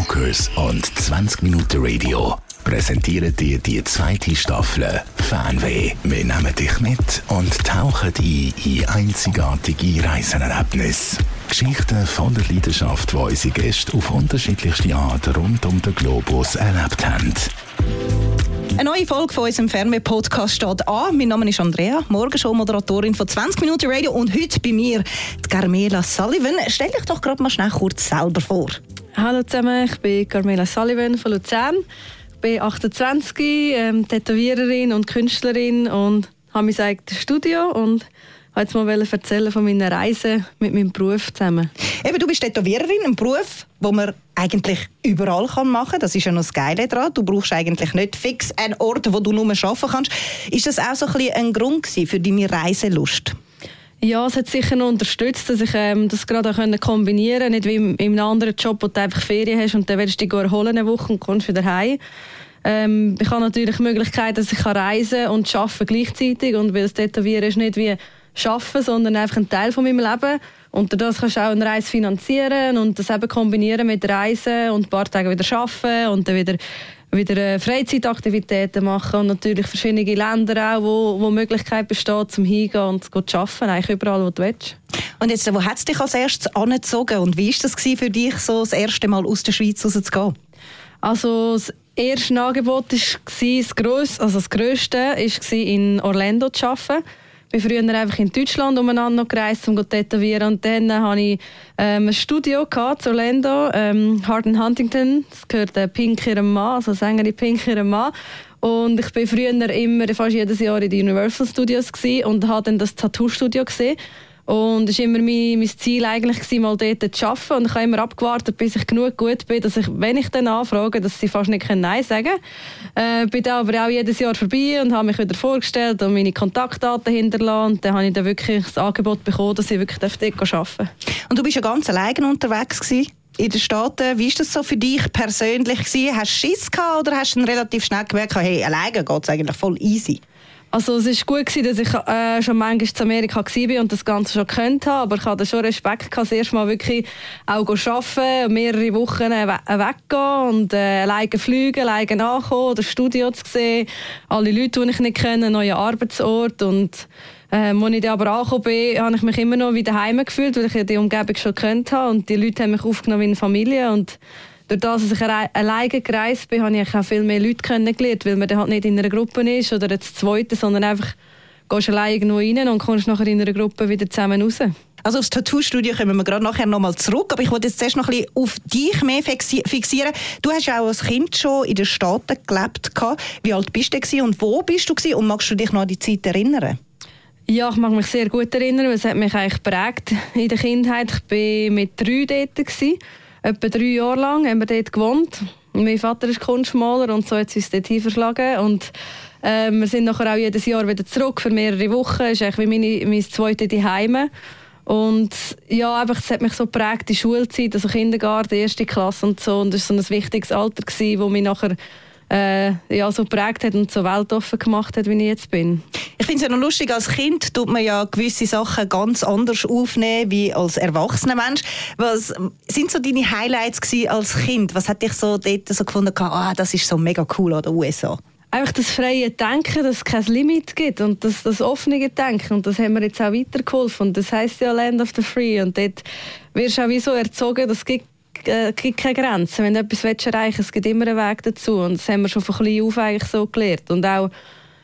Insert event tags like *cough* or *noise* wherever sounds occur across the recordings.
Smokers und 20 Minuten Radio präsentieren dir die zweite Staffel Fanweh. Wir nehmen dich mit und tauchen ein in einzigartige Reisenerlebnisse. Geschichten von der Leidenschaft, die unsere Gäste auf unterschiedlichste Art rund um den Globus erlebt haben. Eine neue Folge von unserem Fernseh-Podcast steht an. Mein Name ist Andrea, Morgenshow-Moderatorin von 20 Minuten Radio und heute bei mir die Carmela Sullivan. Stell dich doch gerade mal schnell kurz selber vor. Hallo zusammen, ich bin Carmela Sullivan von Luzern. Ich bin 28, ähm, Tätowiererin und Künstlerin und habe mein eigenes Studio und wollte mal erzählen von meiner Reise mit meinem Beruf zusammen. Eben, du bist Tätowiererin, ein Beruf, den man eigentlich überall machen kann. Das ist ja noch das Geile daran. Du brauchst eigentlich nicht fix einen Ort, wo du nur arbeiten kannst. Ist das auch so ein, ein Grund für deine Reiselust? Ja, es hat sicher noch unterstützt, dass ich ähm, das gerade auch kombinieren konnte. Nicht wie in einem anderen Job, wo du einfach Ferien hast und dann willst du dich erholen eine Woche und kommst wieder heim. Ähm, ich habe natürlich die Möglichkeit, dass ich reisen und arbeiten gleichzeitig und weil das Tätowieren ist nicht wie arbeiten, sondern einfach ein Teil von meinem Leben. Und das kannst du auch eine Reise finanzieren und das eben kombinieren mit Reisen und ein paar Tage wieder arbeiten und dann wieder wieder äh, Freizeitaktivitäten machen und natürlich verschiedene Länder auch, wo, wo Möglichkeit besteht, zum hingehen und zu arbeiten, eigentlich überall, wo du willst. Und jetzt, wo hat es dich als erstes angezogen und wie war das für dich, so das erste Mal aus der Schweiz rauszugehen? Also das erste Angebot war das, grösste, also das grösste war in Orlando zu arbeiten bin früher einfach in Deutschland umeinander gereist, um zu tätowieren. Und dann hatte ich ähm, ein Studio gehabt, zu Orlando, ähm, Hardin Huntington. Das gehört der Pink ihrem Mann, also Sängerin Pink ihrem Mann. Und ich bin früher immer, fast jedes Jahr in den Universal Studios und habe dann das Tattoo-Studio gesehen. Und es war immer mein, mein Ziel, eigentlich, gewesen, mal dort zu arbeiten. Und ich habe immer abgewartet, bis ich genug gut bin, dass ich, wenn ich dann anfrage, dass sie fast nicht Nein sagen können. Äh, bin dann aber auch jedes Jahr vorbei und habe mich wieder vorgestellt und meine Kontaktdaten hinterlassen. Und dann habe ich dann wirklich das Angebot bekommen, dass ich wirklich dort arbeiten darf. Und du bist ja ganz alleine unterwegs gewesen? in den Staaten. Wie war das so für dich persönlich? Gewesen? Hast du Schiss gehabt oder hast du relativ schnell gemerkt, hey, alleine geht es eigentlich voll easy? Also es war gut, gewesen, dass ich äh, schon manchmal in Amerika war und das Ganze schon kennt habe, aber ich hatte schon Respekt, das erste Mal wirklich auch arbeiten, mehrere Wochen we weggehen und äh, alleine fliegen, alleine nachkommen, das Studio zu sehen, alle Leute, die ich nicht kenne, neuen Arbeitsort und äh, als ich dann aber angekommen bin, habe ich mich immer noch wieder heim gefühlt, weil ich ja die Umgebung schon kennt habe und die Leute haben mich aufgenommen wie eine Familie und durch das, dass ich alleine gereist bin, habe ich auch viel mehr Leute kennengelernt, weil man dann halt nicht in einer Gruppe ist oder jetzt zweite, sondern einfach gehst alleine irgendwo rein und kommst nachher in einer Gruppe wieder zusammen raus. Also aufs Tattoo-Studio kommen wir gerade nachher nochmal zurück, aber ich wollte jetzt zuerst noch ein bisschen auf dich mehr fixieren. Du hast ja auch als Kind schon in den Staaten gelebt. Wie alt bist du und wo bist du und magst du dich noch an die Zeit erinnern? Ja, ich mag mich sehr gut erinnern, weil es hat mich eigentlich prägt in der Kindheit. Ich war mit drei dort. Gewesen etwa drei Jahre lang haben wir dort gewohnt. Mein Vater ist Kunstmaler und so hat es uns dort verschlagen. Und äh, wir sind nachher auch jedes Jahr wieder zurück für mehrere Wochen. Das ist eigentlich wie meine, mein zweites Zuhause. Und ja, einfach, es hat mich so geprägt, die Schulzeit, also Kindergarten, erste Klasse und so. Und das war so ein wichtiges Alter, gewesen, wo mich nachher äh, ja, so geprägt hat und so weltoffen gemacht hat, wie ich jetzt bin. Ich finde es ja noch lustig, als Kind tut man ja gewisse Sachen ganz anders aufnehmen wie als erwachsener Mensch. Was sind so deine Highlights als Kind? Was hat dich so dort so gefunden, ah, das ist so mega cool an den USA? Einfach das freie Denken, dass es kein Limit gibt und das, das offene Denken und das haben wir jetzt auch weitergeholfen und das heißt ja Land of the Free und dort wirst du auch wie so erzogen, das gibt äh, gibt keine Grenzen. Wenn du etwas erreichen willst, es gibt immer einen Weg dazu. Und das haben wir schon von klein auf eigentlich so gelernt. Und auch,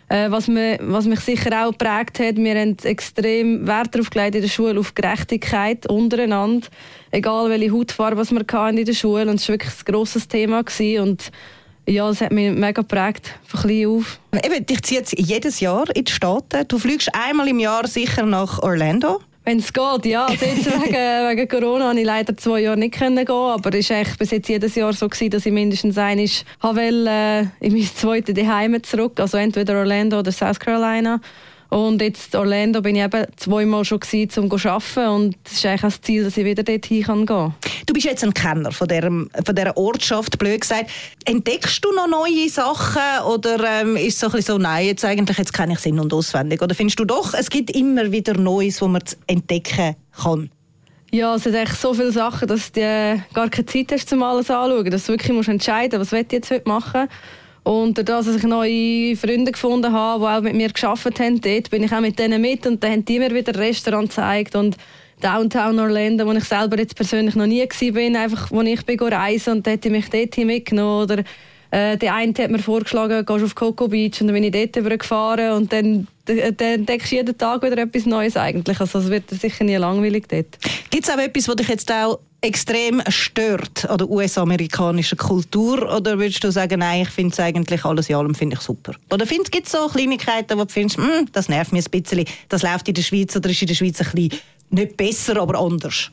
äh, was, mir, was mich sicher auch geprägt hat, wir haben extrem Wert darauf gelegt in der Schule, auf Gerechtigkeit untereinander. Egal welche Hautfarbe wir in der Schule. Und es war wirklich ein grosses Thema. Gewesen. Und ja, das hat mich mega geprägt, von klein auf. Eben, dich zieht jedes Jahr in die Staaten. Du fliegst einmal im Jahr sicher nach Orlando. Wenn es geht, ja. Also jetzt *laughs* wegen, wegen Corona konnte ich leider zwei Jahre nicht gehen, aber es war bis jetzt jedes Jahr so, gewesen, dass ich mindestens einmal wollte, äh, in mein zweites Heim zurück, also entweder Orlando oder South Carolina. Und jetzt Orlando bin ich eben zweimal schon gewesen, um zu arbeiten und es ist eigentlich das Ziel, dass ich wieder dorthin gehen kann. Du bist jetzt ein Kenner von dieser, von dieser Ortschaft, blöd gesagt. Entdeckst du noch neue Sachen oder ähm, ist es so ein bisschen so, nein, jetzt eigentlich jetzt kenne ich Sinn und auswendig? Oder findest du doch, es gibt immer wieder Neues, wo man entdecken kann? Ja, es sind echt so viele Sachen, dass du gar keine Zeit hast, um alles anzuschauen. Dass du wirklich musst entscheiden musst, was ich jetzt heute machen und dadurch, dass ich neue Freunde gefunden habe, die auch mit mir gearbeitet haben, dort bin ich auch mit denen mit und dann haben die mir wieder Restaurant gezeigt und Downtown Orlando, wo ich selber jetzt persönlich noch nie war, einfach wo ich bin reisen und hätte ich mich dort mitgenommen oder äh, der eine hat mir vorgeschlagen, gehst auf Coco Beach und dann bin ich dort gefahren und dann, dann entdeckst du jeden Tag wieder etwas Neues eigentlich. Also es wird sicher nie langweilig dort. Gibt es auch etwas, was dich jetzt auch extrem stört an der US-amerikanischen Kultur? Oder würdest du sagen, nein, ich finde es eigentlich alles in allem ich super? Oder gibt es so Kleinigkeiten, wo du findest, hm, das nervt mich ein bisschen, das läuft in der Schweiz oder ist in der Schweiz ein bisschen nicht besser, aber anders?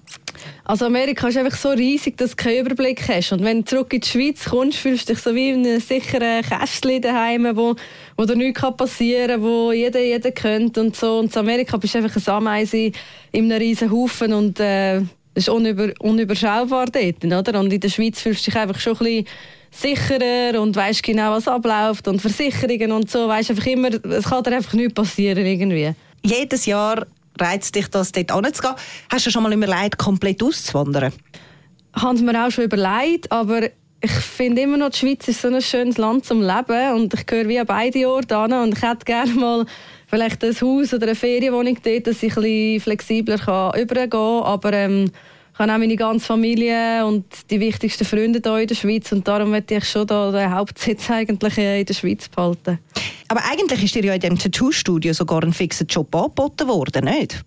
Also Amerika ist einfach so riesig, dass du keinen Überblick hast. Und wenn du zurück in die Schweiz kommst, fühlst du dich so wie in einem sicheren Kästchen daheim, wo, wo dir nichts passieren kann, wo jeder jeden kennt und so. Und in Amerika bist du einfach eine Ameise in einem riesen Haufen und äh, ist unüber, unüberschaubar dort, oder? Und in der Schweiz fühlst du dich einfach schon ein bisschen sicherer und weißt genau, was abläuft und Versicherungen und so. Weißt einfach immer, es kann dir einfach nichts passieren irgendwie. Jedes Jahr reizt dich das, dort anzugehen. Hast du schon mal überlegt, komplett auszuwandern? Habe mir auch schon überlegt, aber ich finde immer noch, die Schweiz ist so ein schönes Land zum Leben und ich gehöre wie an beide Orte an und ich hätte gerne mal vielleicht ein Haus oder eine Ferienwohnung dort, dass ich bisschen flexibler übergehen kann. Aber ähm, ich habe auch meine ganze Familie und die wichtigsten Freunde hier in der Schweiz und darum möchte ich schon da den Hauptsitz eigentlich in der Schweiz behalten. Aber eigentlich ist dir ja in diesem Tattoo-Studio sogar ein fixer Job angeboten worden, nicht?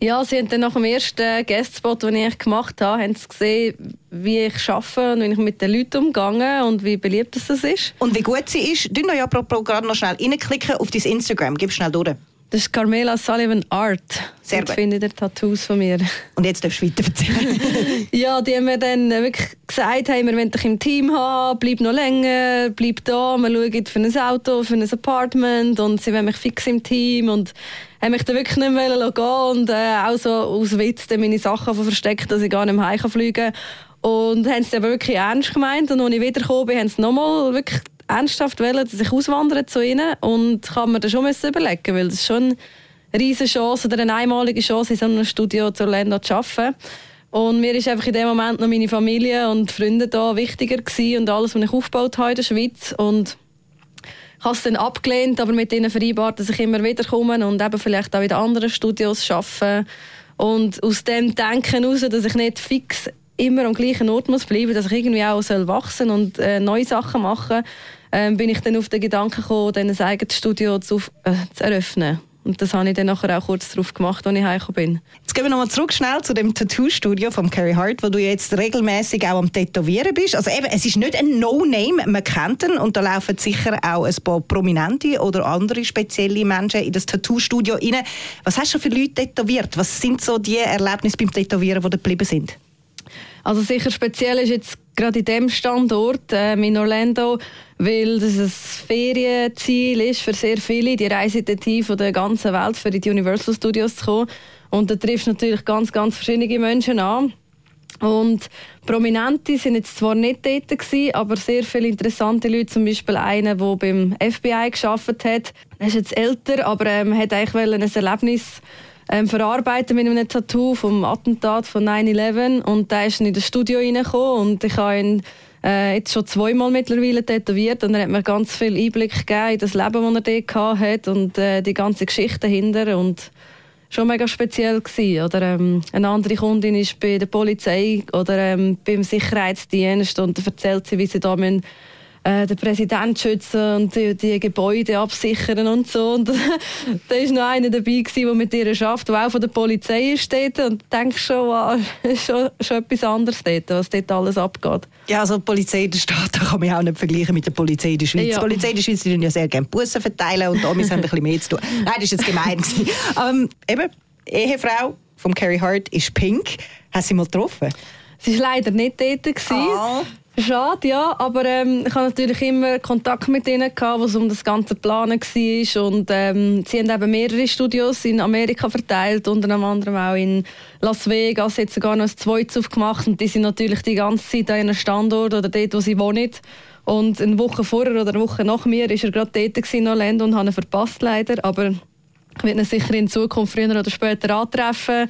Ja, sie haben dann nach dem ersten Guestspot, den ich gemacht habe, haben sie gesehen, wie ich arbeite und wie ich mit den Leuten umgehe und wie beliebt das ist. Und wie gut sie ist. Du ja apropos gerade noch schnell reinklicken auf dein Instagram. Gib schnell durch. Das ist Carmela Sullivan Art. Sehr Dort gut. findet ihr Tattoos von mir. Und jetzt darfst du weiter erzählen. *laughs* ja, die haben mir dann wirklich gesagt, hey, wir wollen dich im Team haben, bleib noch länger, bleib da, wir schauen für ein Auto, für ein Apartment und sie wollen mich fix im Team und haben mich dann wirklich nicht mehr gehen und äh, auch so aus Witz meine Sachen versteckt, dass ich gar nicht mehr heim kann. Und haben es aber wirklich ernst gemeint und als ich wiedergekommen bin, haben sie nochmal wirklich ernsthaft wollen, dass ich auswandere zu ihnen und kann mir das schon überlegen, weil das ist schon eine riesige Chance oder eine einmalige Chance, in so einem Studio zu Orlando zu arbeiten. Und mir ist einfach in dem Moment noch meine Familie und Freunde da wichtiger gewesen und alles, was ich aufgebaut habe in der Schweiz und ich habe es dann abgelehnt, aber mit ihnen vereinbart, dass ich immer wieder komme und eben vielleicht auch in anderen Studios arbeite. Und aus dem Denken heraus, dass ich nicht fix immer am gleichen Ort muss bleiben, dass ich irgendwie auch soll wachsen und äh, neue Sachen machen, ähm, bin ich dann auf den Gedanken gekommen, dann ein eigenes Studio zu, äh, zu eröffnen. Und das habe ich dann nachher auch kurz darauf gemacht, als ich heimgekommen bin. Jetzt gehen wir nochmal zurück schnell zu dem Tattoo-Studio von Carrie Hart, wo du jetzt regelmäßig auch am Tätowieren bist. Also eben, es ist nicht ein No-Name, man kennt ihn und da laufen sicher auch ein paar prominente oder andere spezielle Menschen in das Tattoo-Studio rein. Was hast du für Leute tätowiert? Was sind so die Erlebnisse beim Tätowieren, die da geblieben sind? Also sicher speziell ist jetzt gerade in dem Standort äh, in Orlando, weil das ein Ferienziel ist für sehr viele. Die reisen dorthin von der ganzen Welt für die Universal Studios zu kommen. Und da triffst du natürlich ganz, ganz verschiedene Menschen an. Und Prominente sind jetzt zwar nicht dort gewesen, aber sehr viele interessante Leute, zum Beispiel einer, der beim FBI geschafft hat. Er ist jetzt älter, aber ähm, hat eigentlich ein Erlebnis ähm, verarbeiten mit einem Tattoo vom Attentat von 9-11 und da ist in das Studio reingekommen und ich habe ihn äh, jetzt schon zweimal mittlerweile tätowiert. Und er hat mir ganz viel Einblick gegeben in das Leben, das er dort hatte und äh, die ganze Geschichte dahinter. Und schon mega speziell gewesen. Oder? Ähm, eine andere Kundin ist bei der Polizei oder ähm, beim Sicherheitsdienst und erzählt sie, wie sie da müssen äh, den Präsident schützen und die, die, Gebäude absichern und so. Und *laughs* da ist noch einer dabei gewesen, der mit ihr schafft, der auch von der Polizei steht und denkst schon, wow, *laughs* schon, schon etwas anderes dort, was dort alles abgeht. Ja, also die Polizei in der Stadt *laughs* kann man auch nicht vergleichen mit der Polizei in der Schweiz. Ja. Die Polizei in der Schweiz die ja sehr gerne Bussen verteilen und da haben ein bisschen mehr zu tun. Nein, das ist jetzt gemein. ähm, eben, Ehefrau von Carrie Hart ist pink. Hast du sie mal getroffen? Sie war leider nicht dort. Oh. Schade, ja, aber ähm, ich hatte natürlich immer Kontakt mit ihnen, gehabt, was um das ganze Planen war. Und ähm, sie haben eben mehrere Studios in Amerika verteilt, unter anderem auch in Las Vegas, jetzt sogar noch ein zweites aufgemacht. Und die sind natürlich die ganze Zeit an ihrem Standort oder dort, wo sie wohnen. Und eine Woche vorher oder eine Woche nach mir war er gerade dort in Orlando und habe ihn verpasst leider. Aber ich werde ihn sicher in Zukunft früher oder später antreffen.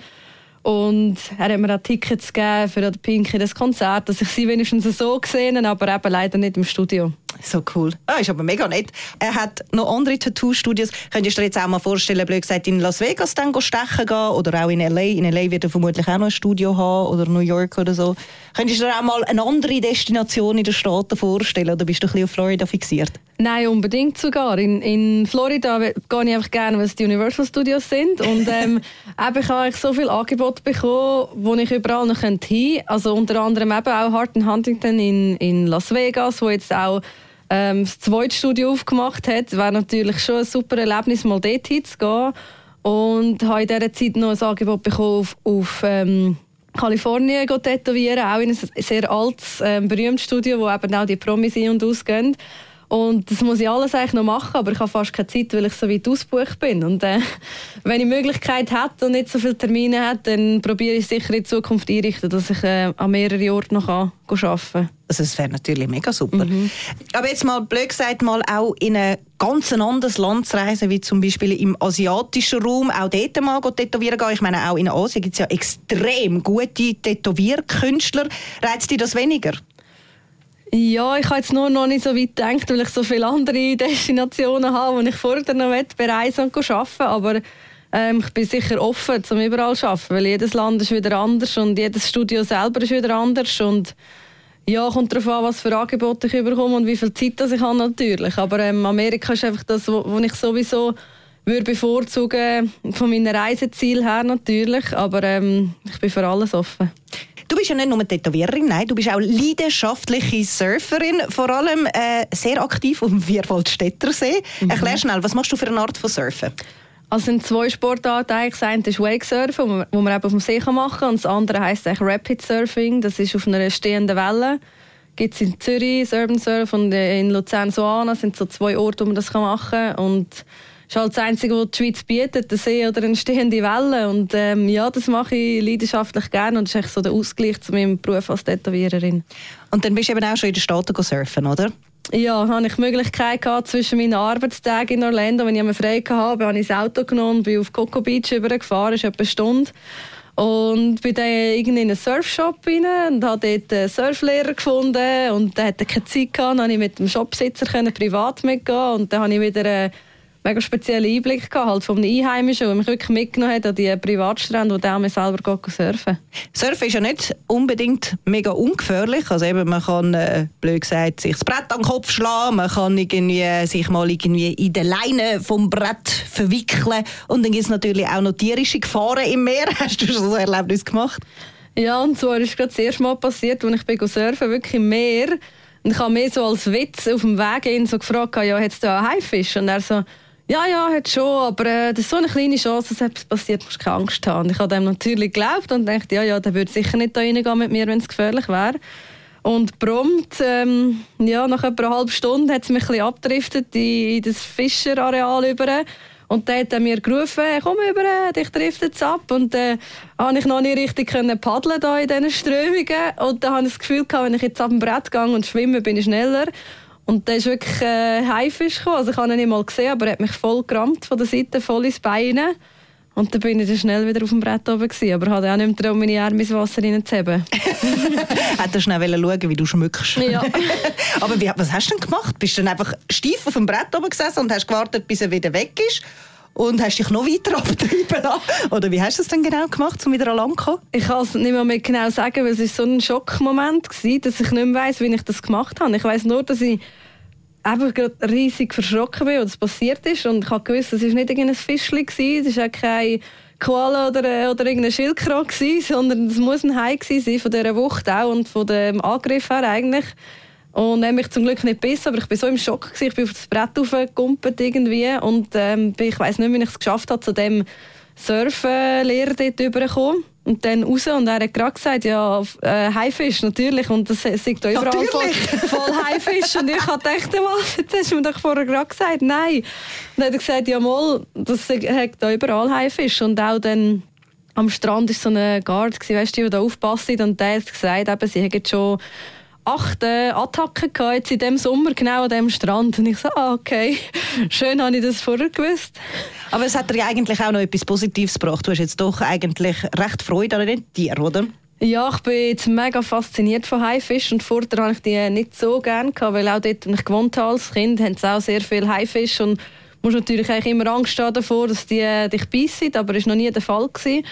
Und er hat mir auch Tickets gegeben für Pinky das Konzert, dass ich sie wenigstens so gesehen aber eben leider nicht im Studio. So cool. Ah, ist aber mega nett. Er hat noch andere Tattoo-Studios. Könntest du dir jetzt auch mal vorstellen, blöd gesagt, in Las Vegas dann stechen gehen oder auch in L.A.? In L.A. wird er vermutlich auch noch ein Studio haben oder New York oder so. Könntest du dir auch mal eine andere Destination in den Staaten vorstellen oder bist du ein bisschen auf Florida fixiert? Nein, unbedingt sogar. In, in Florida gehe ich einfach gerne, was die Universal Studios sind. Und *laughs* ähm, eben, ich habe so viele Angebote bekommen, wo ich überall noch hin könnte. Also unter anderem eben auch Hart Huntington in, in Las Vegas, wo jetzt auch ähm, das zweite Studio aufgemacht hat. Wäre natürlich schon ein super Erlebnis, mal dort hinzugehen. Und habe in dieser Zeit noch ein Angebot bekommen auf, auf ähm, Kalifornien tätowieren, auch in ein sehr altes, ähm, berühmtes Studio, wo eben auch die Promis ein- und ausgehen. Und das muss ich alles eigentlich noch machen, aber ich habe fast keine Zeit, weil ich so weit ausgebucht bin. Und äh, *laughs* wenn ich Möglichkeit hätte und nicht so viele Termine hätte, dann probiere ich sicher in Zukunft einrichten, dass ich äh, an mehreren Orten noch arbeiten kann. Also das wäre natürlich mega super. Mhm. Aber jetzt mal blöd gesagt, mal auch in ein ganz anderes Land zu reisen, wie zum Beispiel im asiatischen Raum, auch dort mal tätowieren gehen. Ich meine, auch in Asien gibt es ja extrem gute Tätowierkünstler. Reizt dich das weniger? Ja, ich habe jetzt nur noch nicht so weit gedacht, weil ich so viele andere *laughs* Destinationen habe, wo ich vorher noch bereisen und arbeiten Aber ähm, ich bin sicher offen, um überall zu arbeiten, weil jedes Land ist wieder anders und jedes Studio selber ist wieder anders. Und ja, kommt darauf an, was für Angebote ich bekomme und wie viel Zeit das ich habe natürlich. Aber ähm, Amerika ist einfach das, wo, wo ich sowieso würde bevorzugen von meinem Reiseziel her natürlich. Aber ähm, ich bin für alles offen. Du bist ja nicht nur Tätowiererin, nein, du bist auch leidenschaftliche Surferin, vor allem äh, sehr aktiv auf dem Vierwaldstättersee. Mhm. Erklär schnell, was machst du für eine Art von Surfen? Also sind zwei Sportarten. Das eine ist Wakesurfen, wo man eben auf dem See machen kann. Und das andere heisst eigentlich Rapid Surfing. Das ist auf einer stehenden Welle. Gibt es in Zürich, Urban Surf und in Luzern, Soana. Das sind so zwei Orte, wo man das machen kann. Und ist halt das Einzige, was die Schweiz bietet, der See oder eine stehende Welle. Und ähm, ja, das mache ich leidenschaftlich gerne und das ist echt so der Ausgleich zu meinem Beruf als Tätowiererin. Und dann bist du eben auch schon in den Staaten surfen, oder? Ja, habe ich die Möglichkeit gehabt, zwischen meinen Arbeitstagen in Orlando, wenn ich frei hatte, habe ich das Auto genommen bin auf Coco Beach übergefahren, ist etwa eine Stunde. Und bin dann irgendwie in einen Surfshop rein und habe dort einen Surflehrer gefunden und der hatte keine Zeit gehabt, dann konnte ich mit dem Shopsitzer privat mitgehen und dann habe ich wieder eine mega speziellen Einblick gehabt, halt einem Einheimischen, der mich wirklich mitgenommen hat an die Privatstrände, wo der mir selber surfen Surfen ist ja nicht unbedingt mega ungefährlich. Also eben, man kann, äh, blöd gesagt, sich das Brett an den Kopf schlagen, man kann irgendwie, sich mal irgendwie in der Leine vom Brett verwickeln und dann gibt es natürlich auch noch tierische Gefahren im Meer. *laughs* Hast du schon so ein Erlebnis gemacht? Ja, und zwar ist gerade das erste Mal passiert, als ich surfen wirklich im Meer und ich habe mir so als Witz auf dem Weg ihn so gefragt, ja, hat es da einen Haifisch? Und er so, ja, ja, hat schon, aber äh, das ist so eine kleine Chance, dass etwas passiert, musst du keine Angst haben. Ich habe dem natürlich geglaubt und dachte, ja, ja, der würde sicher nicht da reingehen mit mir, wenn es gefährlich wäre. Und prompt, ähm, ja, nach etwa einer halben Stunde hat es mich ein abgedriftet in, in das Fischerareal über. Und dann hat er mir gerufen, komm über, dich trifft es ab. Und dann äh, konnte ich noch nicht richtig paddeln da in diesen Strömungen. Und dann habe ich das Gefühl, wenn ich jetzt ab dem Brett gehe und schwimme, bin ich schneller. Und der ist wirklich ein äh, Haifisch gekommen. Also ich habe ihn nicht mal gesehen, aber er hat mich voll gerammt von der Seite, voll ins Bein. Und dann bin ich dann schnell wieder auf dem Brett oben gewesen, aber hatte auch nicht mehr darum, meine Arme ins Wasser reinzuheben. *laughs* Hättest schnell schauen wie du schmückst. Ja. *laughs* aber wie, was hast du denn gemacht? Bist du dann einfach steif auf dem Brett oben gesessen und hast gewartet, bis er wieder weg ist? Und hast dich noch weiter *laughs* abgetrieben Oder wie hast du es denn genau gemacht, um wieder an zu Ich kann es nicht mehr genau sagen, weil es war so ein Schockmoment war, dass ich nicht mehr weiss, wie ich das gemacht habe. Ich weiss nur, dass ich einfach riesig verschrocken bin, was passiert ist. Und ich habe gewusst, es war nicht irgendein Fischchen, es war kein Koala oder, oder irgendein Schildkröte, sondern es muss ein Hai sein, von dieser Wucht auch und von dem Angriff her eigentlich. Und er mich zum Glück nicht besser, aber ich war so im Schock. Gewesen. Ich bin auf das Brett aufgekumpelt irgendwie und ähm, ich weiß nicht, wie ich es geschafft habe, zu dem Surfenlehrer dort rüberzukommen. Und dann raus und er hat gerade gesagt, ja, äh, Haifisch, natürlich. Und das sagt da überall voll, *laughs* voll Haifisch. Und ich habe gedacht, was, jetzt hast du mir doch vorher gerade gesagt, nein. Und dann hat er gesagt, ja mal, das hat da überall Haifisch. Und auch dann am Strand war so eine Guard, weißt du, die da aufpasst. Und der hat gesagt, eben, sie haben schon acht äh, Attacken gehabt, jetzt in diesem Sommer, genau an diesem Strand. Und ich so, ah, okay, schön habe ich das vorher gewusst. Aber es hat dir ja eigentlich auch noch etwas Positives gebracht. Du hast jetzt doch eigentlich recht Freude an den Tieren, oder? Ja, ich bin jetzt mega fasziniert von Haifisch und vorher habe ich die nicht so gerne gehabt, weil auch dort, wo ich gewohnt habe als Kind, haben sie auch sehr viel Haifisch und musst natürlich eigentlich immer Angst haben davor, dass die dich beißen, aber das war noch nie der Fall. Gewesen.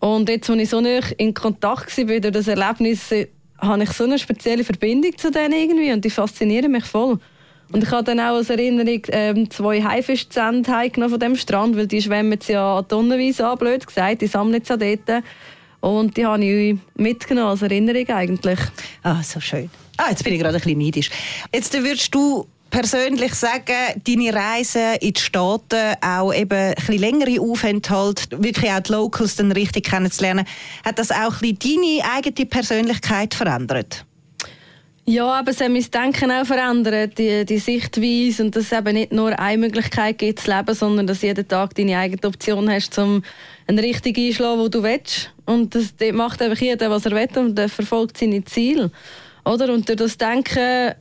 Und jetzt, als ich so nah in Kontakt war durch das Erlebnis, habe ich so eine spezielle Verbindung zu denen irgendwie und die faszinieren mich voll. Und ich habe dann auch als Erinnerung ähm, zwei Haifischzähne von dem Strand, weil die schwimmen jetzt ja tonnenweise an, blöd gesagt, die sammeln jetzt auch dort. Und die habe ich mitgenommen als Erinnerung eigentlich. Ah, so schön. Ah, jetzt bin ich gerade ein bisschen neidisch. Jetzt würdest du persönlich sagen, deine Reise in die Staaten, auch eben ein längere Aufenthalt, wirklich auch die Locals dann richtig kennenzulernen, hat das auch ein deine eigene Persönlichkeit verändert? Ja, aber es hat mein Denken auch verändert, die, die Sichtweise und dass es eben nicht nur eine Möglichkeit gibt zu leben, sondern dass jeden Tag deine eigene Option hast, um einen richtigen einschlagen, wo du willst. Und das, macht einfach jeder, was er will und er verfolgt seine Ziele. Oder? Und durch das Denken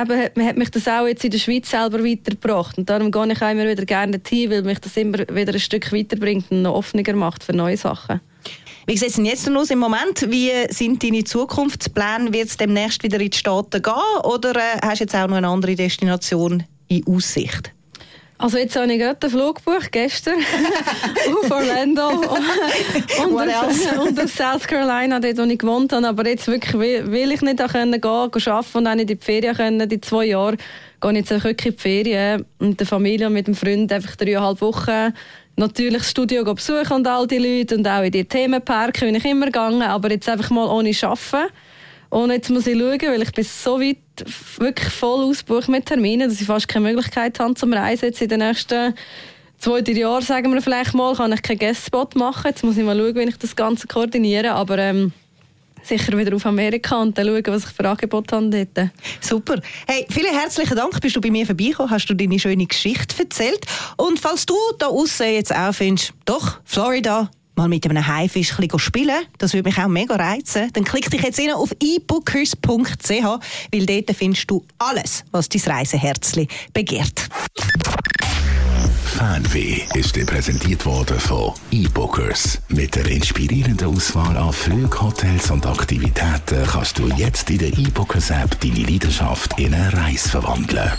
eben, hat mich das auch jetzt in der Schweiz selber weitergebracht. Und darum gehe ich auch immer wieder gerne hin, weil mich das immer wieder ein Stück weiterbringt und noch offener macht für neue Sachen. Wie sieht es denn jetzt aus im Moment? Wie sind deine Zukunftspläne? Wird es demnächst wieder in die Staaten gehen oder äh, hast du jetzt auch noch eine andere Destination in Aussicht? Also jetzt habe ich gerade den Flug gebucht, gestern, *laughs* auf Orlando *laughs* und, auf, *laughs* und auf South Carolina, dort wo ich gewohnt habe. Aber jetzt wirklich will, ich nicht da können gehen, gehen arbeiten und auch nicht in die Ferien können. Die zwei Jahre gehe ich jetzt wirklich in die Ferien mit der Familie und mit dem Freund einfach dreieinhalb Wochen natürlich das Studio besuchen und all die Leute und auch in die Themenparke bin ich immer gegangen, aber jetzt einfach mal ohne Arbeiten. Und jetzt muss ich schauen, weil ich bin so weit wirklich voll ausgebucht mit Terminen, dass ich fast keine Möglichkeit habe zum Reisen. Jetzt in den nächsten zwei, drei Jahren, sagen wir vielleicht mal, kann ich keinen Guestspot machen. Jetzt muss ich mal schauen, wie ich das Ganze koordiniere. Aber ähm, sicher wieder auf Amerika und dann schauen, was ich für Angebote habe dort. Super. Hey, vielen herzlichen Dank, bist du bei mir vorbeigekommen, hast du deine schöne Geschichte erzählt. Und falls du da außen jetzt auch findest, doch, Florida, mal mit einem Haifisch spielen, das würde mich auch mega reizen, dann klick dich jetzt auf ebookers.ch, weil dort findest du alles, was dein Reiseherzli begehrt. Fanweh ist dir präsentiert worden von eBookers. Mit der inspirierenden Auswahl an Flügen, Hotels und Aktivitäten kannst du jetzt in der eBookers App deine Leidenschaft in eine Reise verwandeln.